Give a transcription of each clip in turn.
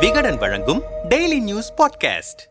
விகடன் வழங்கும் daily news podcast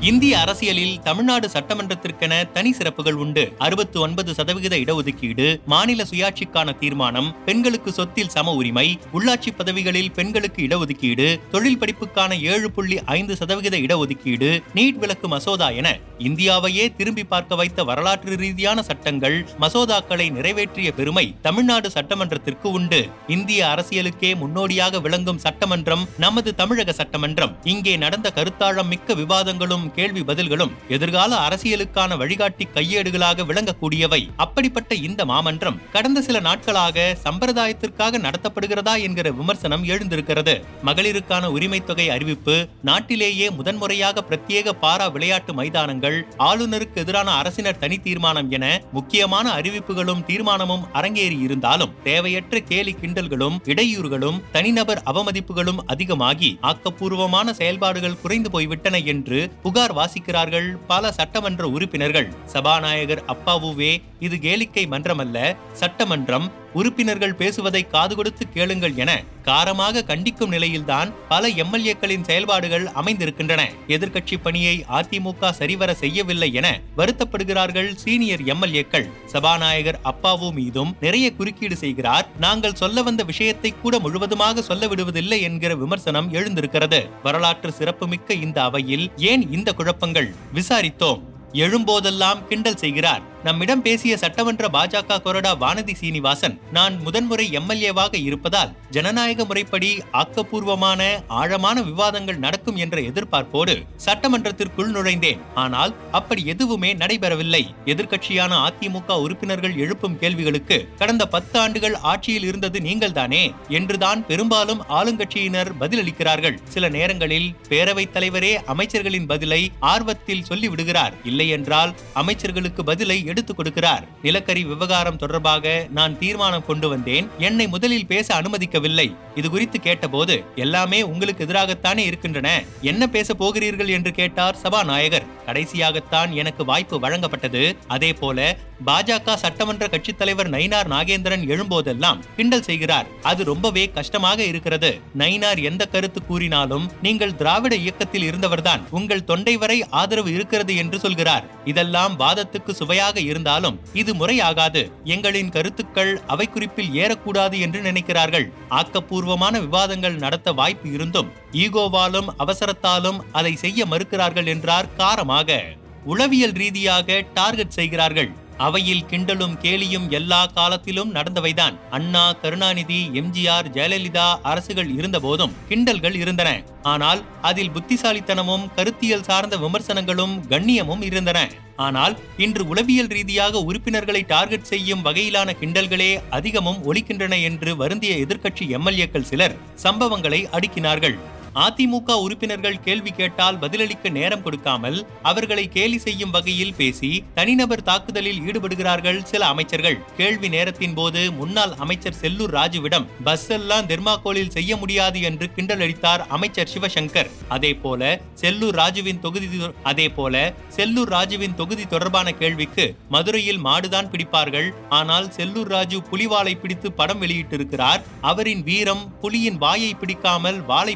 இந்திய அரசியலில் தமிழ்நாடு சட்டமன்றத்திற்கென தனி சிறப்புகள் உண்டு. அறுபத்தி ஒன்பது சதவிகித இடஒதுக்கீடு மாநில சுயாட்சிக்கான தீர்மானம் பெண்களுக்கு சொத்தில் சம உரிமை உள்ளாட்சி பதவிகளில் பெண்களுக்கு இடஒதுக்கீடு தொழில் படிப்புக்கான ஏழு புள்ளி ஐந்து சதவிகித இடஒதுக்கீடு நீட் விலக்கு மசோதா என இந்தியாவையே திரும்பி பார்க்க வைத்த வரலாற்று ரீதியான சட்டங்கள் மசோதாக்களை நிறைவேற்றிய பெருமை தமிழ்நாடு சட்டமன்றத்திற்கு உண்டு. இந்திய அரசியலுக்கே முன்னோடியாக விளங்கும் சட்டமன்றம் நமது தமிழக சட்டமன்றம். இங்கே நடந்த கருத்தாழம் மிக்க விவாதங்களும் கேள்வி பதில்களும் எதிர்கால அரசியலுக்கான வழிகாட்டி கையேடுகளாக விளங்கக்கூடியவை. அப்படிப்பட்ட இந்த மாமன்றம் கடந்த சில நாட்களாக சம்பிரதாயத்திற்காக நடத்தப்படுகிறதா என்கிற விமர்சனம் எழுந்திருக்கிறது. மகளிருக்கான உரிமை தொகை அறிவிப்பு நாட்டிலேயே முதன்முறையாக பிரத்யேக பாரா விளையாட்டு மைதானங்கள் ஆளுநருக்கு எதிரான அரசினர் தனி தீர்மானம் என முக்கியமான அறிவிப்புகளும் தீர்மானமும் அரங்கேறி இருந்தாலும் தேவையற்ற கேலி கிண்டல்களும் இடையூறுகளும் தனிநபர் அவமதிப்புகளும் அதிகமாகி ஆக்கப்பூர்வமான செயல்பாடுகள் குறைந்து போய்விட்டன என்று புகார் வாசிக்கிறார்கள் பல சட்டமன்ற உறுப்பினர்கள். சபாநாயகர் அப்பாவுவே இது கேளிக்கை மன்றமல்ல சட்டமன்றம் உறுப்பினர்கள் பேசுவதை காது கொடுத்து கேளுங்கள் என காரமாக கண்டிக்கும் நிலையில்தான் பல எம்எல்ஏக்களின் செயல்பாடுகள் அமைந்திருக்கின்றன. எதிர்க்கட்சி பணியை அதிமுக சரிவர செய்யவில்லை என வருத்தப்படுகிறார்கள் சீனியர் எம்எல்ஏக்கள். சபாநாயகர் அப்பாவு மீதும் நிறைய குறுக்கீடு செய்கிறார். நாங்கள் சொல்ல வந்த விஷயத்தை கூட முழுவதுமாக சொல்ல விடுவதில்லை என்கிற விமர்சனம் எழுந்திருக்கிறது. வரலாற்று சிறப்புமிக்க இந்த அவையில் ஏன் இந்த குழப்பங்கள்? விசாரித்தோம். எழும்போதெல்லாம் கிண்டல் செய்கிறார். நம்மிடம் பேசிய சட்டமன்ற பாஜக கொறடா வானதி சீனிவாசன் நான் முதன்முறை எம்எல்ஏவாக இருப்பதால் ஜனநாயக முறைப்படி ஆக்கப்பூர்வமான ஆழமான விவாதங்கள் நடக்கும் என்ற எதிர்பார்ப்போடு சட்டமன்றத்திற்குள் நுழைந்தேன். ஆனால் அப்படி எதுவுமே நடைபெறவில்லை. எதிர்க்கட்சியான அதிமுக உறுப்பினர்கள் எழுப்பும் கேள்விகளுக்கு கடந்த பத்து ஆண்டுகள் ஆட்சியில் இருந்தது நீங்கள்தானே என்றுதான் பெரும்பாலும் ஆளுங்கட்சியினர் பதிலளிக்கிறார்கள். சில நேரங்களில் பேரவைத் தலைவரே அமைச்சர்களின் பதிலை ஆர்வத்தில் சொல்லிவிடுகிறார். இல்லையென்றால் அமைச்சர்களுக்கு பதிலை எடுத்துக் கொடுக்கிறார். நிலக்கரி விவகாரம் தொடர்பாக நான் தீர்மானம் கொண்டு வந்தேன். என்னை முதலில் பேச அனுமதிக்கவில்லை. இது குறித்து கேட்டபோது எல்லாமே உங்களுக்கு எதிராகத்தானே இருக்கின்றன. என்ன பேச போகிறீர்கள் என்று கேட்டார் சபாநாயகர். கடைசியாகத்தான் எனக்கு வாய்ப்பு வழங்கப்பட்டது. அதே போல பாஜக சட்டமன்ற கட்சித் தலைவர் நயினார் நாகேந்திரன் எழும்போதெல்லாம் கிண்டல் செய்கிறார். அது ரொம்பவே கஷ்டமாக இருக்கிறது. நயினார் எந்த கருத்து கூறினாலும் நீங்கள் திராவிட இயக்கத்தில் இருந்தவர்தான். உங்கள் தொண்டை வரை ஆதரவு இருக்கிறது என்று சொல்கிறார். இதெல்லாம் வாதத்துக்கு சுவையாக இருந்தாலும் இது முறையாகாது. எங்களின் கருத்துக்கள் அவை குறிப்பில் ஏறக்கூடாது என்று நினைக்கிறார்கள். ஆக்கப்பூர்வமான விவாதங்கள் நடத்த வாய்ப்பு இருந்தும் ஈகோவாலும் அவசரத்தாலும் அதை செய்ய மறுக்கிறார்கள் என்றார் காரமாக. உளவியல் ரீதியாக டார்கெட் செய்கிறார்கள். அவையில் கிண்டலும் கேலியும் எல்லா காலத்திலும் நடந்தவைதான். அண்ணா கருணாநிதி எம்ஜிஆர் ஜெயலலிதா அரசுகள் இருந்தபோதும் கிண்டல்கள் இருந்தன. ஆனால் அதில் புத்திசாலித்தனமும் கருத்தியல் சார்ந்த விமர்சனங்களும் கண்ணியமும் இருந்தன. ஆனால் இன்று உளவியல் ரீதியாக உறுப்பினர்களை டார்கெட் செய்யும் வகையிலான கிண்டல்களே அதிகமும் ஒலிக்கின்றன என்று வருந்திய எதிர்க்கட்சி எம்எல்ஏக்கள் சிலர் சம்பவங்களை அடுக்கினார்கள். அதிமுக உறுப்பினர்கள் கேள்வி கேட்டால் பதிலளிக்க நேரம் கொடுக்காமல் அவர்களை கேலி செய்யும் வகையில் பேசி தனிநபர் தாக்குதலில் ஈடுபடுகிறார்கள் சில அமைச்சர்கள். கேள்வி நேரத்தின் போது முன்னாள் அமைச்சர் செல்லூர் ராஜுவிடம் பஸ் எல்லாம் தெர்மாகோலில் செய்ய முடியாது என்று கிண்டலளித்தார் அமைச்சர் சிவசங்கர். அதே போல செல்லூர் ராஜுவின் தொகுதி அதே போல செல்லூர் ராஜுவின் தொகுதி தொடர்பான கேள்விக்கு மதுரையில் மாடுதான் பிடிப்பார்கள். ஆனால் செல்லூர் ராஜு புலிவாலை பிடித்து படம் வெளியிட்டிருக்கிறார். அவரின் வீரம் புலியின் வாயை பிடிக்காமல் வாளை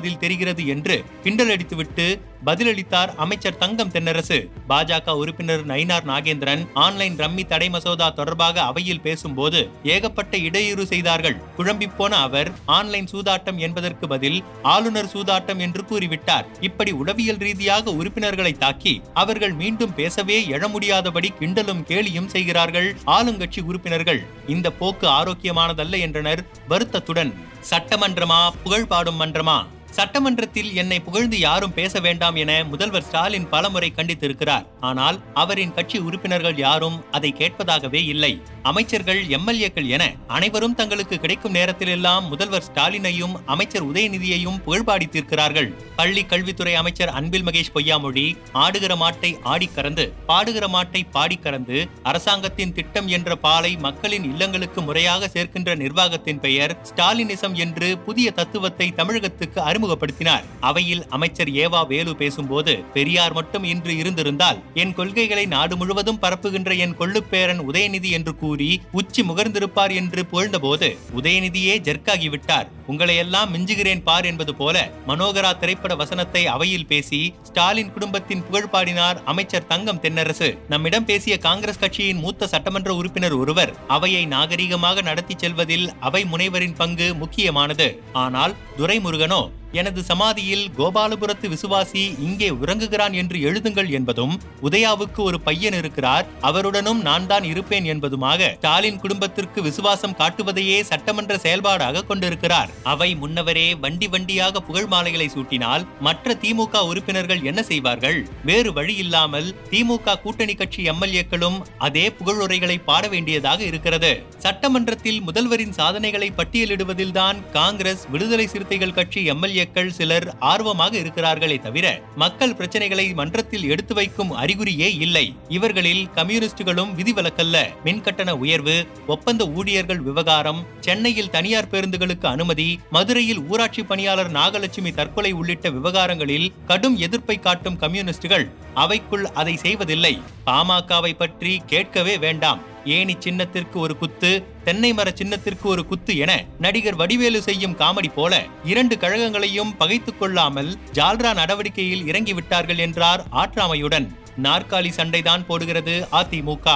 இருப்பதில் தெரிகிறது என்று கிண்டல் அடித்துவிட்டு பதிலளித்தார் அமைச்சர் தங்கம் தென்னரசு. பாஜக உறுப்பினர் நயினார் நாகேந்திரன் ஆன்லைன் ரம்மி தடை மசோதா தொடர்பாக அவையில் பேசும்போது ஏகப்பட்ட இடையூறு செய்தார்கள். குழம்பி போன அவர் ஆன்லைன் சூதாட்டம் என்பதற்கு பதில் ஆளுநர் சூதாட்டம் என்று கூறிவிட்டார். இப்படி உளவியல் ரீதியாக உறுப்பினர்களை தாக்கி அவர்கள் மீண்டும் பேசவே எழ முடியாதபடி கிண்டலும் கேலியும் செய்கிறார்கள் ஆளுங்கட்சி உறுப்பினர்கள். இந்த போக்கு ஆரோக்கியமானதல்ல என்றனர் வருத்தத்துடன். சட்டமன்றமா? புகழ் பாடும் மன்றமா? சட்டமன்றத்தில் என்னை புகழ்ந்து யாரும் பேச வேண்டாம் என முதல்வர் ஸ்டாலின் பலமுறை கண்டித்திருக்கிறார். ஆனால் அவரின் கட்சி உறுப்பினர்கள் யாரும் அதை கேட்பதாகவே இல்லை. அமைச்சர்கள் எம்எல்ஏக்கள் என அனைவரும் தங்களுக்கு கிடைக்கும் நேரத்திலெல்லாம் முதல்வர் ஸ்டாலினையும் அமைச்சர் உதயநிதியையும் புகழ்பாடித்திருக்கிறார்கள் பள்ளி கல்வித்துறை அமைச்சர் அன்பில் மகேஷ் பொய்யாமொழி ஆடுகிற மாட்டை ஆடிக்கறந்து பாடுகிற மாட்டை பாடிக்கறந்து அரசாங்கத்தின் திட்டம் என்ற பாலை மக்களின் இல்லங்களுக்கு முறையாக சேர்க்கின்ற நிர்வாகத்தின் பெயர் ஸ்டாலினிசம் என்று புதிய தத்துவத்தை தமிழகத்துக்கு அறிமுக அறிமுகப்படுத்தினார். அவையில் அமைச்சர் ஏவா வேலு பேசும்போது பெரியார் மட்டும் இன்று இருந்திருந்தால் என் கொள்கைகளை நாடு முழுவதும் பரப்புகின்ற என் கொள்ளுப்பேரன் உதயநிதி என்று கூறி உச்சி முகர்ந்திருப்பார் என்று புகழ்ந்தபோது உதயநிதியே ஜெர்க்காகிவிட்டார். உங்களை எல்லாம் மிஞ்சுகிறேன் பார் என்பது போல மனோகரா திரைப்பட வசனத்தை அவையில் பேசி ஸ்டாலின் குடும்பத்தின் புகழ் பாடினார் அமைச்சர் தங்கம் தென்னரசு. நம்மிடம் பேசிய காங்கிரஸ் கட்சியின் மூத்த சட்டமன்ற உறுப்பினர் ஒருவர் அவையை நாகரீகமாக நடத்தி செல்வதில் அவை முனைவரின் பங்கு முக்கியமானது. ஆனால் துரைமுருகனோ எனது சமாதியில் கோபாலபுரத்து விசுவாசி இங்கே உறங்குகிறான் என்று எழுதுங்கள் என்பதும் உதயாவுக்கு ஒரு பையன் இருக்கிறார் அவருடனும் நான் தான் இருப்பேன் என்பதுமாக ஸ்டாலின் குடும்பத்திற்கு விசுவாசம் காட்டுவதையே சட்டமன்ற செயல்பாடாக கொண்டிருக்கிறார். அவை முன்னவரே வண்டி வண்டியாக புகழ் மாலைகளை சூட்டினால் மற்ற திமுக உறுப்பினர்கள் என்ன செய்வார்கள்? வேறு வழி இல்லாமல் திமுக கூட்டணி கட்சி எம்எல்ஏக்களும் அதே புகழுரைகளை பாட வேண்டியதாக இருக்கிறது. சட்டமன்றத்தில் முதல்வரின் சாதனைகளை பட்டியலிடுவதில்தான் காங்கிரஸ் விடுதலை சிறுத்தைகள் கட்சி எம்எல்ஏக்கள் சிலர் ஆர்வமாக இருக்கிறார்களே தவிர மக்கள் பிரச்சனைகளை மன்றத்தில் எடுத்து வைக்கும் அறிகுறியே இல்லை. இவர்களில் கம்யூனிஸ்டுகளும் விதிவிலக்கல்ல மின்கட்டண உயர்வு ஒப்பந்த ஊழியர்கள் விவகாரம் சென்னையில் தனியார் பேருந்துகளுக்கு அனுமதி மதுரையில் ஊராட்சி பணியாளர் நாகலட்சுமி தற்கொலை உள்ளிட்ட விவகாரங்களில் கடும் எதிர்ப்பை காட்டும் கம்யூனிஸ்டுகள் அவைக்குள் அதை செய்வதில்லை. பாமகவை பற்றி கேட்கவே வேண்டாம். ஏணி சின்னத்திற்கு ஒரு குத்து தென்னை மர சின்னத்திற்கு ஒரு குத்து என நடிகர் வடிவேலு செய்யும் காமெடி போல இரண்டு கழகங்களையும் பகைத்துக் கொள்ளாமல் ஜால்ரா நடவடிக்கையில் இறங்கிவிட்டார்கள் என்றார் ஆற்றாமையுடன். நாற்காலி சண்டைதான் போடுகிறது அதிமுக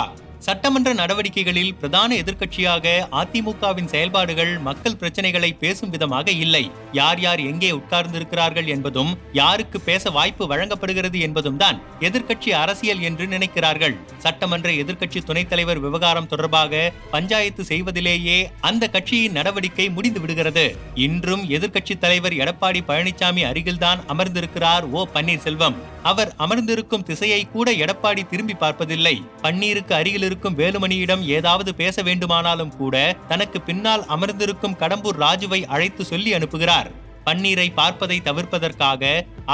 சட்டமன்ற நடவடிக்கைகளில் பிரதான எதிர்க்கட்சியாக அதிமுகவின் செயல்பாடுகள் மக்கள் பிரச்சனைகளை பேசும் விதமாக இல்லை. யார் யார் எங்கே உட்கார்ந்திருக்கிறார்கள் என்பதும் யாருக்கு பேச வாய்ப்பு வழங்கப்படுகிறது என்பதும் தான் எதிர்க்கட்சி அரசியல் என்று நினைக்கிறார்கள். சட்டமன்ற எதிர்க்கட்சி துணைத் தலைவர் விவகாரம் தொடர்பாக பஞ்சாயத்து செய்வதிலேயே அந்த கட்சியின் நடவடிக்கை முடிந்து விடுகிறது. இன்றும் எதிர்க்கட்சி தலைவர் எடப்பாடி பழனிசாமி அருகில்தான் அமர்ந்திருக்கிறார் ஓ பன்னீர்செல்வம். அவர் அமர்ந்திருக்கும் திசையை கூட எடப்பாடி திரும்பி பார்ப்பதில்லை. பன்னீருக்கு அருகில் இருக்கும் வேலுமணியிடம் ஏதாவது பேச வேண்டுமானாலும் கூட தனக்கு பின்னால் அமர்ந்திருக்கும் கடம்பூர் ராஜுவை அழைத்து சொல்லி அனுப்புகிறார். பன்னீரை பார்ப்பதை தவிர்ப்பதற்காக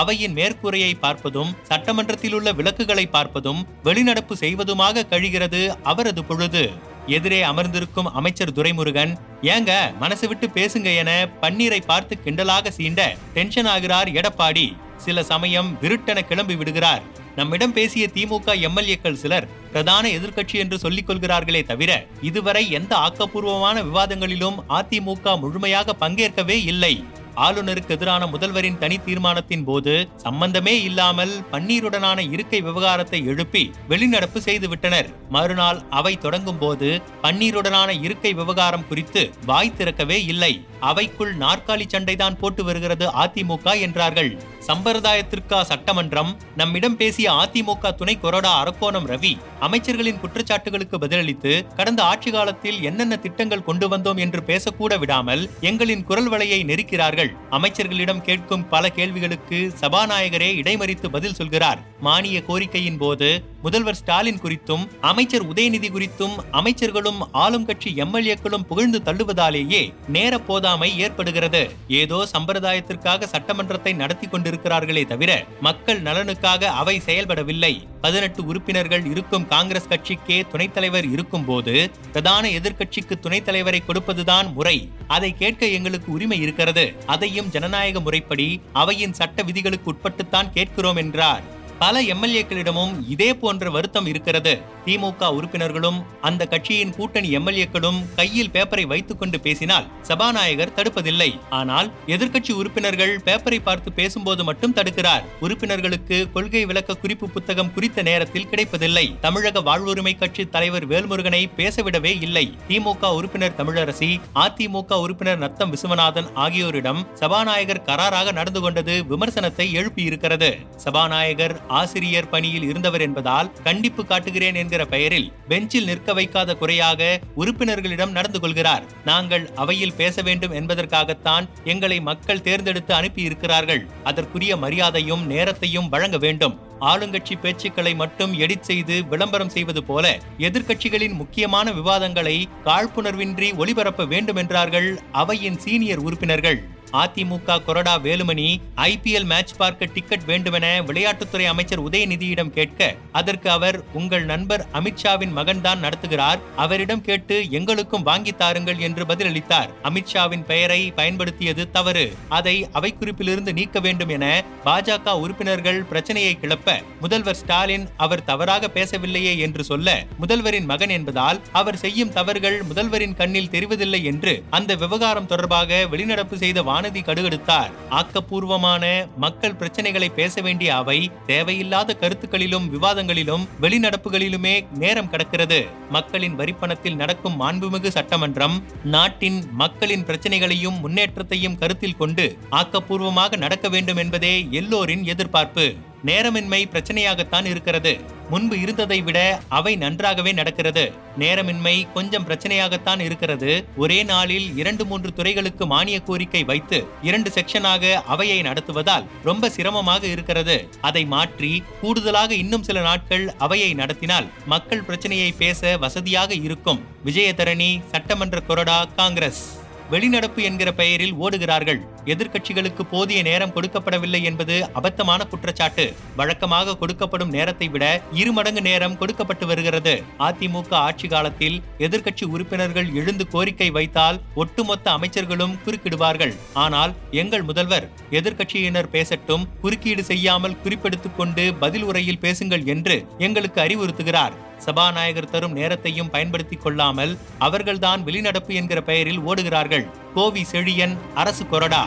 அவையின் மேற்கூரையை பார்ப்பதும் சட்டமன்றத்தில் உள்ள விளக்குகளை பார்ப்பதும் வெளிநடப்பு செய்வதுமாக கழிகிறது அவரது பொழுது. எதிரே அமர்ந்திருக்கும் அமைச்சர் துரைமுருகன் ஏங்க மனசு விட்டு பேசுங்க என பன்னீரை பார்த்து கிண்டலாக சீண்ட டென்ஷன் ஆகிறார் எடப்பாடி. சில சமயம் விருட்டென கிளம்பி விடுகிறார். நம்மிடம் பேசிய திமுக எம்எல்ஏக்கள் சிலர் பிரதான எதிர்க்கட்சி என்று சொல்லிக் கொள்கிறார்களே தவிர இதுவரை எந்த ஆக்கப்பூர்வமான விவாதங்களிலும் அதிமுக முழுமையாக பங்கேற்கவே இல்லை. ஆளுநருக்கு எதிரான முதல்வரின் தனி தீர்மானத்தின் போது சம்பந்தமே இல்லாமல் பன்னீருடனான இருக்கை விவகாரத்தை எழுப்பி வெளிநடப்பு செய்துவிட்டனர் மறுநாள் அவை தொடங்கும் போது பன்னீருடனான இருக்கை விவகாரம் குறித்து வாய் திறக்கவே இல்லை. அவைக்குள் நாற்காலி சண்டைதான் போட்டு வருகிறது அதிமுக என்றார்கள். சம்பிரதாயத்திற்கா சட்டமன்றம்? நம்மிடம் பேசிய அதிமுக துணை கொறடா அரக்கோணம் ரவி அமைச்சர்களின் குற்றச்சாட்டுகளுக்கு பதிலளித்து கடந்த ஆட்சி காலத்தில் என்னென்ன திட்டங்கள் கொண்டு வந்தோம் என்று பேசக்கூட விடாமல் எங்களின் குரல் வலையை நெருக்கிறார்கள். அமைச்சர்களிடம் கேட்கும் பல கேள்விகளுக்கு சபாநாயகரே இடைமறித்து பதில் சொல்கிறார். மானிய கோரிக்கையின் போது முதல்வர் ஸ்டாலின் குறித்தும் அமைச்சர் உதயநிதி குறித்தும் அமைச்சர்களும் ஆளும் கட்சி எம்எல்ஏக்களும் புகழ்ந்து தள்ளுவதாலேயே நேர போதாமை ஏற்படுகிறது. ஏதோ சம்பிரதாயத்திற்காக சட்டமன்றத்தை நடத்தி கொண்டிருக்கிறார்களே தவிர மக்கள் நலனுக்காக அவை செயல்படவில்லை. பதினெட்டு உறுப்பினர்கள் இருக்கும் காங்கிரஸ் கட்சிக்கே துணைத் தலைவர் இருக்கும் போது பிரதான எதிர்க்கட்சிக்கு துணைத் தலைவரை கொடுப்பதுதான் முறை. அதை கேட்க எங்களுக்கு உரிமை இருக்கிறது. அதையும் ஜனநாயக முறைப்படி அவையின் சட்ட விதிகளுக்கு உட்பட்டுத்தான் கேட்கிறோம் என்றார். பல எம்எல்ஏக்களிடமும் இதே போன்ற வருத்தம் இருக்கிறது. திமுக உறுப்பினர்களும் அந்த கட்சியின் கூட்டணி எம்எல்ஏக்களும் கையில் பேப்பரை வைத்துக் கொண்டு பேசினால் சபாநாயகர் தடுப்பதில்லை. ஆனால் எதிர்க்கட்சி உறுப்பினர்கள் பேப்பரை பார்த்து பேசும்போது மட்டும் தடுக்கிறார். உறுப்பினர்களுக்கு கொள்கை விளக்க குறிப்பு புத்தகம் குறித்த நேரத்தில் கிடைப்பதில்லை. தமிழக வாழ்வுரிமை கட்சி தலைவர் வேல்முருகனை பேசவிடவே இல்லை. திமுக உறுப்பினர் தமிழரசி அதிமுக உறுப்பினர் நத்தம் விசுவநாதன் ஆகியோரிடம் சபாநாயகர் கராராக நடந்து கொண்டது விமர்சனத்தை எழுப்பியிருக்கிறது. சபாநாயகர் ஆசிரியர் பணியில் இருந்தவர் என்பதால் கண்டிப்பு காட்டுகிறேன் என்கிற பெயரில் பெஞ்சில் நிற்க வைக்காத குறையாக உறுப்பினர்களிடம் நடந்து கொள்கிறார். நாங்கள் அவையில் பேச வேண்டும் என்பதற்காகத்தான் எங்களை மக்கள் தேர்ந்தெடுத்து அனுப்பி இருக்கிறார்கள் அதற்குரிய மரியாதையும் நேரத்தையும் வழங்க வேண்டும். ஆளுங்கட்சி பேச்சுக்களை மட்டும் எடிட் செய்து விளம்பரம் செய்வது போல எதிர்க்கட்சிகளின் முக்கியமான விவாதங்களை காழ்ப்புணர்வின்றி ஒளிபரப்ப வேண்டும் என்றார்கள் அவையின் சீனியர் உறுப்பினர்கள். அதிமுக கொறடா வேலுமணி ஐபிஎல் மேட்ச் பார்க்க டிக்கெட் வேண்டுமென விளையாட்டுத்துறை அமைச்சர் உதயநிதியிடம் கேட்க அதற்கு அவர் உங்கள் நண்பர் அமித்ஷாவின் மகன்தான் நடத்துகிறார். அவரிடம் கேட்டு எங்களுக்கும் வாங்கி தாருங்கள் என்று பதிலளித்தார். அமித்ஷாவின் பெயரை பயன்படுத்தியது தவறு. அதை அவை குறிப்பிலிருந்து நீக்க வேண்டும் என பாஜக உறுப்பினர்கள் பிரச்சனையை கிளப்ப முதல்வர் ஸ்டாலின் அவர் தவறாக பேசவில்லையே என்று சொல்ல முதல்வரின் மகன் என்பதால் அவர் செய்யும் தவறுகள் முதல்வரின் கண்ணில் தெரிவதில்லை என்று அந்த விவகாரம் தொடர்பாக வெளிநடப்பு செய்த வானதி கடுகெடுத்தார் ஆக்கப்பூர்வமான மக்கள் பிரச்சனைகளை பேச வேண்டிய அவை தேவையில்லாத கருத்துக்களிலும் விவாதங்களிலும் வெளிநடப்புகளிலுமே நேரம் கடக்கிறது. மக்களின் வரிப்பணத்தில் நடக்கும் மாண்புமிகு சட்டமன்றம் நாட்டின் மக்களின் பிரச்சனைகளையும் முன்னேற்றத்தையும் கருத்தில் கொண்டு ஆக்கப்பூர்வமாக நடக்க வேண்டும் என்பதே எல்லோரின் எதிர்பார்ப்பு. நேரமின்மை பிரச்சனையாகத்தான் இருக்கிறது. முன்பு இருந்ததை விட அவை நன்றாகவே நடக்கிறது. நேரமின்மை கொஞ்சம் பிரச்சனையாகத்தான் இருக்கிறது. ஒரே நாளில் இரண்டு மூன்று துறைகளுக்கு மானிய கோரிக்கை வைத்து இரண்டு செக்ஷனாக அவையை நடத்துவதால் ரொம்ப சிரமமாக இருக்கிறது. அதை மாற்றி கூடுதலாக இன்னும் சில நாட்கள் அவையை நடத்தினால் மக்கள் பிரச்சனையை பேச வசதியாக இருக்கும். விஜயதரணி சட்டமன்ற கொறடா காங்கிரஸ். வெளிநடப்பு என்கிற பெயரில் ஓடுகிறார்கள். எதிர்க்கட்சிகளுக்கு போதிய நேரம் கொடுக்கப்படவில்லை என்பது அபத்தமான குற்றச்சாட்டு. வழக்கமாக கொடுக்கப்படும் நேரத்தை விட இரு மடங்கு நேரம் கொடுக்கப்பட்டு வருகிறது. அதிமுக ஆட்சி காலத்தில் எதிர்க்கட்சி உறுப்பினர்கள் எழுந்து கோரிக்கை வைத்தால் ஒட்டுமொத்த அமைச்சர்களும் குறுக்கிடுவார்கள். ஆனால் எங்கள் முதல்வர் எதிர்க்கட்சியினர் பேசட்டும் குறுக்கீடு செய்யாமல் குறிப்பெடுத்துக் கொண்டு பதில் உரையில் பேசுங்கள் என்று எங்களுக்கு அறிவுறுத்துகிறார். சபாநாயகர் தரும் நேரத்தையும் பயன்படுத்திக் கொள்ளாமல் அவர்கள்தான் வெளிநடப்பு என்கிற பெயரில் ஓடுகிறார்கள். கோவி செழியன் அரசு கொறடா.